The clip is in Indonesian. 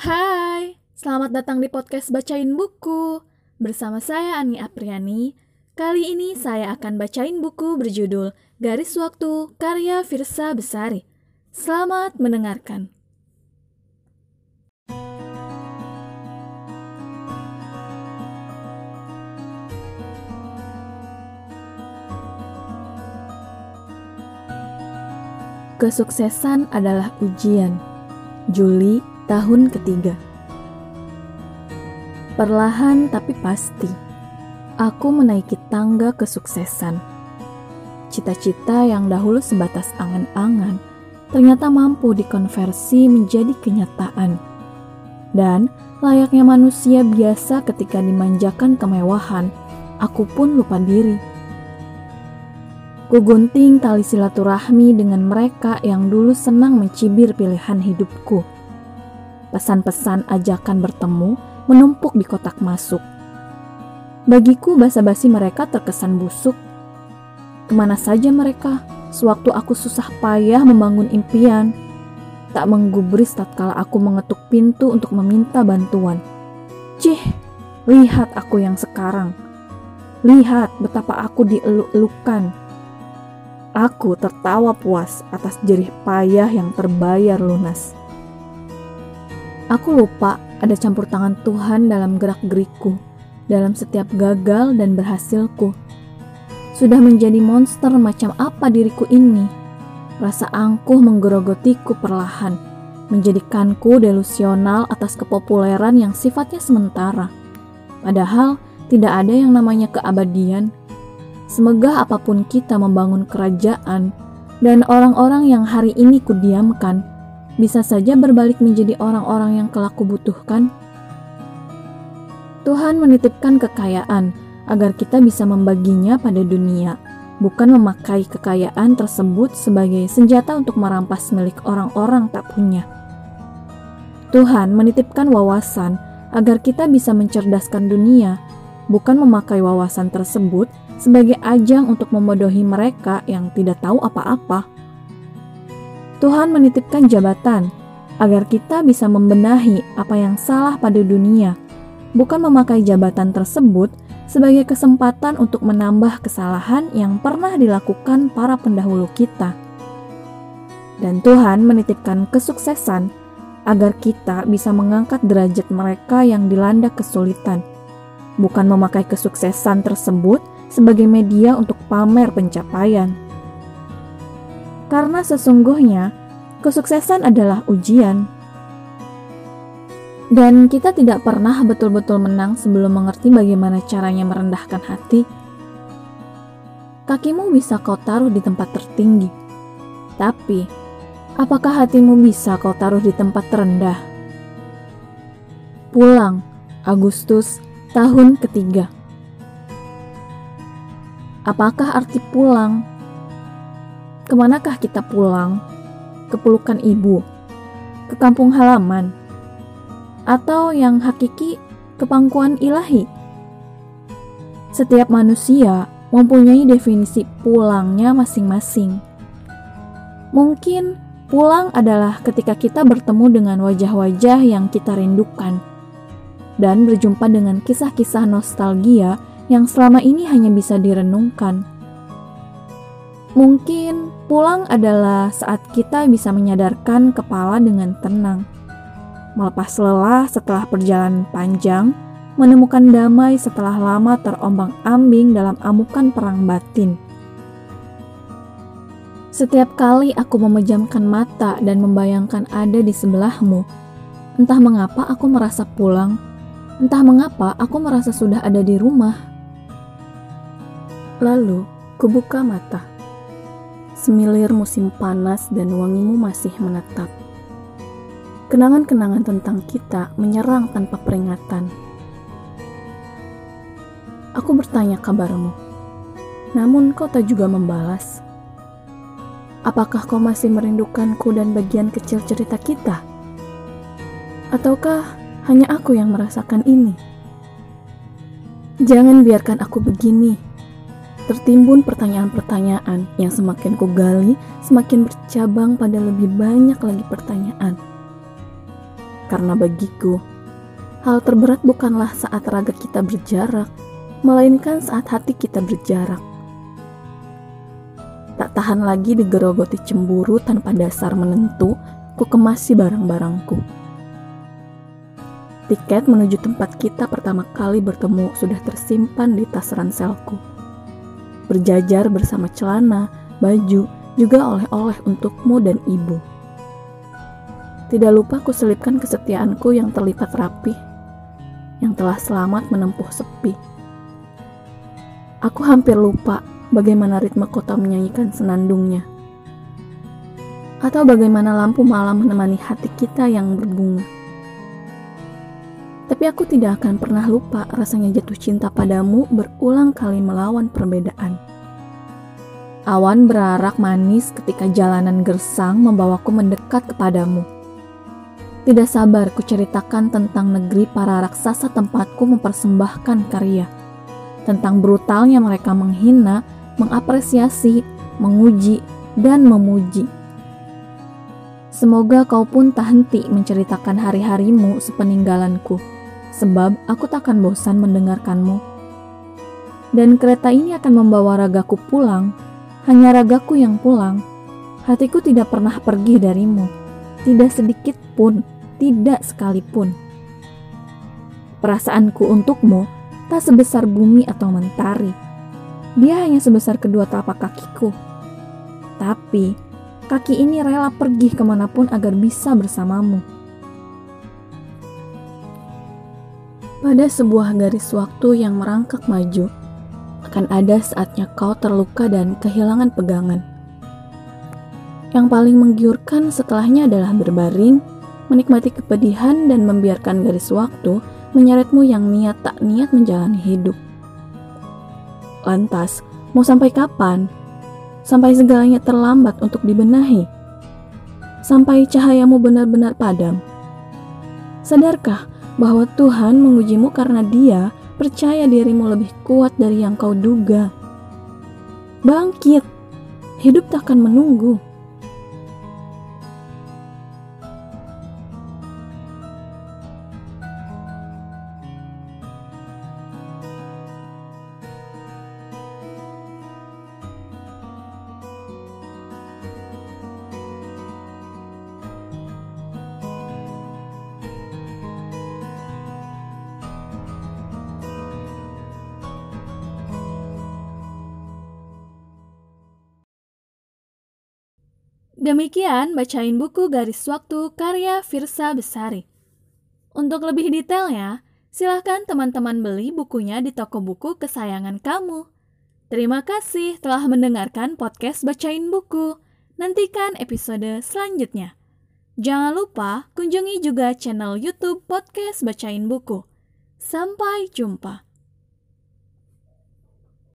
Hai, selamat datang di podcast Bacain Buku. Bersama saya Ani Apriani. Kali ini saya akan bacain buku berjudul Garis Waktu karya Firsa Besari. Selamat mendengarkan. Kesuksesan adalah ujian. Juli tahun ketiga. Perlahan tapi pasti, aku menaiki tangga kesuksesan. Cita-cita yang dahulu sebatas angan-angan ternyata mampu dikonversi menjadi kenyataan. Dan layaknya manusia biasa ketika dimanjakan kemewahan, aku pun lupa diri Kugunting tali silaturahmi dengan mereka yang dulu senang mencibir pilihan hidupku. Pesan-pesan ajakan bertemu menumpuk di kotak masuk. Bagiku basa-basi mereka terkesan busuk. Ke mana saja mereka sewaktu aku susah payah membangun impian. Tak menggubris tatkala aku mengetuk pintu untuk meminta bantuan. Cih, lihat aku yang sekarang. Lihat betapa aku dieluk-elukan Aku tertawa puas atas jerih payah yang terbayar lunas. Aku lupa ada campur tangan Tuhan dalam gerak-gerikku, dalam setiap gagal dan berhasilku. Sudah menjadi monster macam apa diriku ini? Rasa angkuh menggerogotiku perlahan, menjadikanku delusional atas kepopuleran yang sifatnya sementara. Padahal tidak ada yang namanya keabadian Semegah apa pun kita membangun kerajaan, dan orang-orang yang hari ini kudiamkan, bisa saja berbalik menjadi orang-orang yang kelak kubutuhkan. Tuhan menitipkan kekayaan agar kita bisa membaginya pada dunia, bukan memakai kekayaan tersebut sebagai senjata untuk merampas milik orang-orang tak punya. Tuhan menitipkan wawasan agar kita bisa mencerdaskan dunia, bukan memakai wawasan tersebut sebagai ajang untuk memodohi mereka yang tidak tahu apa-apa. Tuhan menitipkan jabatan agar kita bisa membenahi apa yang salah pada dunia, bukan memakai jabatan tersebut sebagai kesempatan untuk menambah kesalahan yang pernah dilakukan para pendahulu kita. Dan Tuhan menitipkan kesuksesan agar kita bisa mengangkat derajat mereka yang dilanda kesulitan, bukan memakai kesuksesan tersebut sebagai media untuk pamer pencapaian. Karena sesungguhnya kesuksesan adalah ujian. Dan kita tidak pernah betul-betul menang sebelum mengerti bagaimana caranya merendahkan hati. Kakimu bisa kau taruh di tempat tertinggi, tapi apakah hatimu bisa kau taruh di tempat terendah? Pulang, Agustus tahun ketiga. Apakah arti pulang? Ke manakah kita pulang? Ke pelukan ibu? Ke kampung halaman? Atau yang hakiki ke pangkuan ilahi? Setiap manusia mempunyai definisi pulangnya masing-masing. Mungkin pulang adalah ketika kita bertemu dengan wajah-wajah yang kita rindukan dan berjumpa dengan kisah-kisah nostalgia yang selama ini hanya bisa direnungkan. Mungkin pulang adalah saat kita bisa menyadarkan kepala dengan tenang, melepas lelah setelah perjalanan panjang, menemukan damai setelah lama terombang-ambing dalam amukan perang batin. Setiap kali aku memejamkan mata dan membayangkan ada di sebelahmu, entah mengapa aku merasa pulang, entah mengapa aku merasa sudah ada di rumah. Lalu, kubuka mata. Semilir musim panas dan wangimu masih menetap. Kenangan-kenangan tentang kita menyerang tanpa peringatan. Aku bertanya kabarmu, namun kau tak juga membalas. Apakah kau masih merindukanku dan bagian kecil cerita kita? Ataukah hanya aku yang merasakan ini? Jangan biarkan aku begini Tertimbun pertanyaan-pertanyaan yang semakin kugali, semakin bercabang pada lebih banyak lagi pertanyaan. Karena bagiku, hal terberat bukanlah saat raga kita berjarak, melainkan saat hati kita berjarak. Tak tahan lagi digerogoti cemburu tanpa dasar menentu, ku kemasi barang-barangku. Tiket menuju tempat kita pertama kali bertemu sudah tersimpan di tas ranselku. Berjajar bersama celana, baju, juga oleh-oleh untukmu dan ibu. Tidak lupa kuselipkan kesetiaanku yang terlipat rapi, yang telah selamat menempuh sepi. Aku hampir lupa bagaimana ritme kota menyanyikan senandungnya. Atau bagaimana lampu malam menemani hati kita yang berbunga. Tapi aku tidak akan pernah lupa rasanya jatuh cinta padamu berulang kali melawan perbedaan. Awan berarak manis ketika jalanan gersang membawaku mendekat kepadamu tidak sabar kuceritakan tentang negeri para raksasa tempatku mempersembahkan karya. Tentang brutalnya mereka menghina, mengapresiasi, menguji, dan memuji. Semoga kau pun tak henti menceritakan hari-harimu sepeninggalanku, sebab aku takkan bosan mendengarkanmu. Dan kereta ini akan membawa ragaku pulang, hanya ragaku yang pulang. Hatiku tidak pernah pergi darimu, tidak sedikit pun, tidak sekalipun. Perasaanku untukmu tak sebesar bumi atau mentari. Dia hanya sebesar kedua telapak kakiku. Tapi, kaki ini rela pergi ke mana pun agar bisa bersamamu. Pada sebuah garis waktu yang merangkak maju, akan ada saatnya kau terluka dan kehilangan pegangan. Yang paling menggiurkan setelahnya adalah berbaring, menikmati kepedihan dan membiarkan garis waktu menyeretmu yang niat tak niat menjalani hidup. Lantas, mau sampai kapan? Sampai segalanya terlambat untuk dibenahi? Sampai cahayamu benar-benar padam? Sadarkah bahwa Tuhan mengujimu karena dia percaya dirimu lebih kuat dari yang kau duga? Bangkit! Hidup tak akan menunggu. Demikian bacain buku garis waktu karya Firsa Besari. Untuk lebih detailnya, silahkan teman-teman beli bukunya di toko buku kesayangan kamu. Terima kasih telah mendengarkan podcast Bacain Buku. Nantikan episode selanjutnya. Jangan lupa kunjungi juga channel YouTube Podcast Bacain Buku. Sampai jumpa.